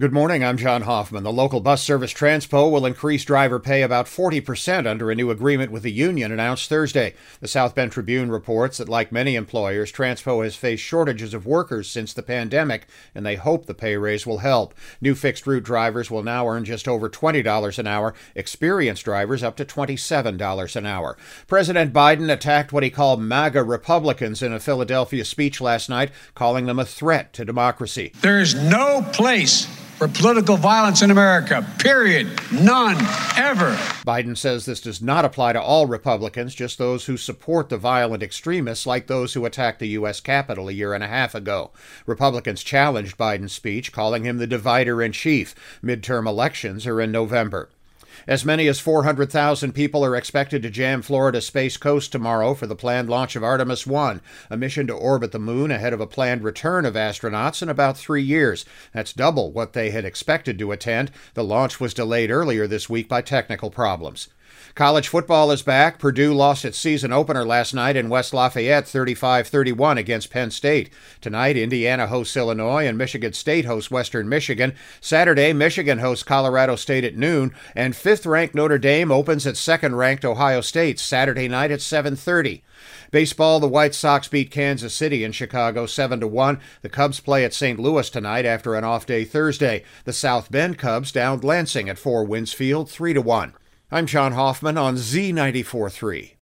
Good morning, I'm John Hoffman. The local bus service Transpo will increase driver pay about 40% under a new agreement with the union announced Thursday. The South Bend Tribune reports that, like many employers, Transpo has faced shortages of workers since the pandemic, and they hope the pay raise will help. New fixed route drivers will now earn just over $20 an hour, experienced drivers up to $27 an hour. President Biden attacked what he called MAGA Republicans in a Philadelphia speech last night, calling them a threat to democracy. There is no place for political violence in America. Period. None. Ever. Biden says this does not apply to all Republicans, just those who support the violent extremists like those who attacked the U.S. Capitol a year and a half ago. Republicans challenged Biden's speech, calling him the divider in chief. Midterm elections are in November. As many as 400,000 people are expected to jam Florida's Space Coast tomorrow for the planned launch of Artemis 1, a mission to orbit the moon ahead of a planned return of astronauts in about three years. That's double what they had expected to attend. The launch was delayed earlier this week by technical problems. College football is back. Purdue lost its season opener last night in West Lafayette 35 31 against Penn State. Tonight, Indiana hosts Illinois and Michigan State hosts Western Michigan. Saturday, Michigan hosts Colorado State at noon, and fifth ranked Notre Dame opens at second ranked Ohio State Saturday night at 7.30. Baseball, the White Sox beat Kansas City in Chicago 7 to 1. The Cubs play at St. Louis tonight after an off day Thursday. The South Bend Cubs downed Lansing at 4 Winds Field 3 to 1. I'm John Hoffman on Z94.3.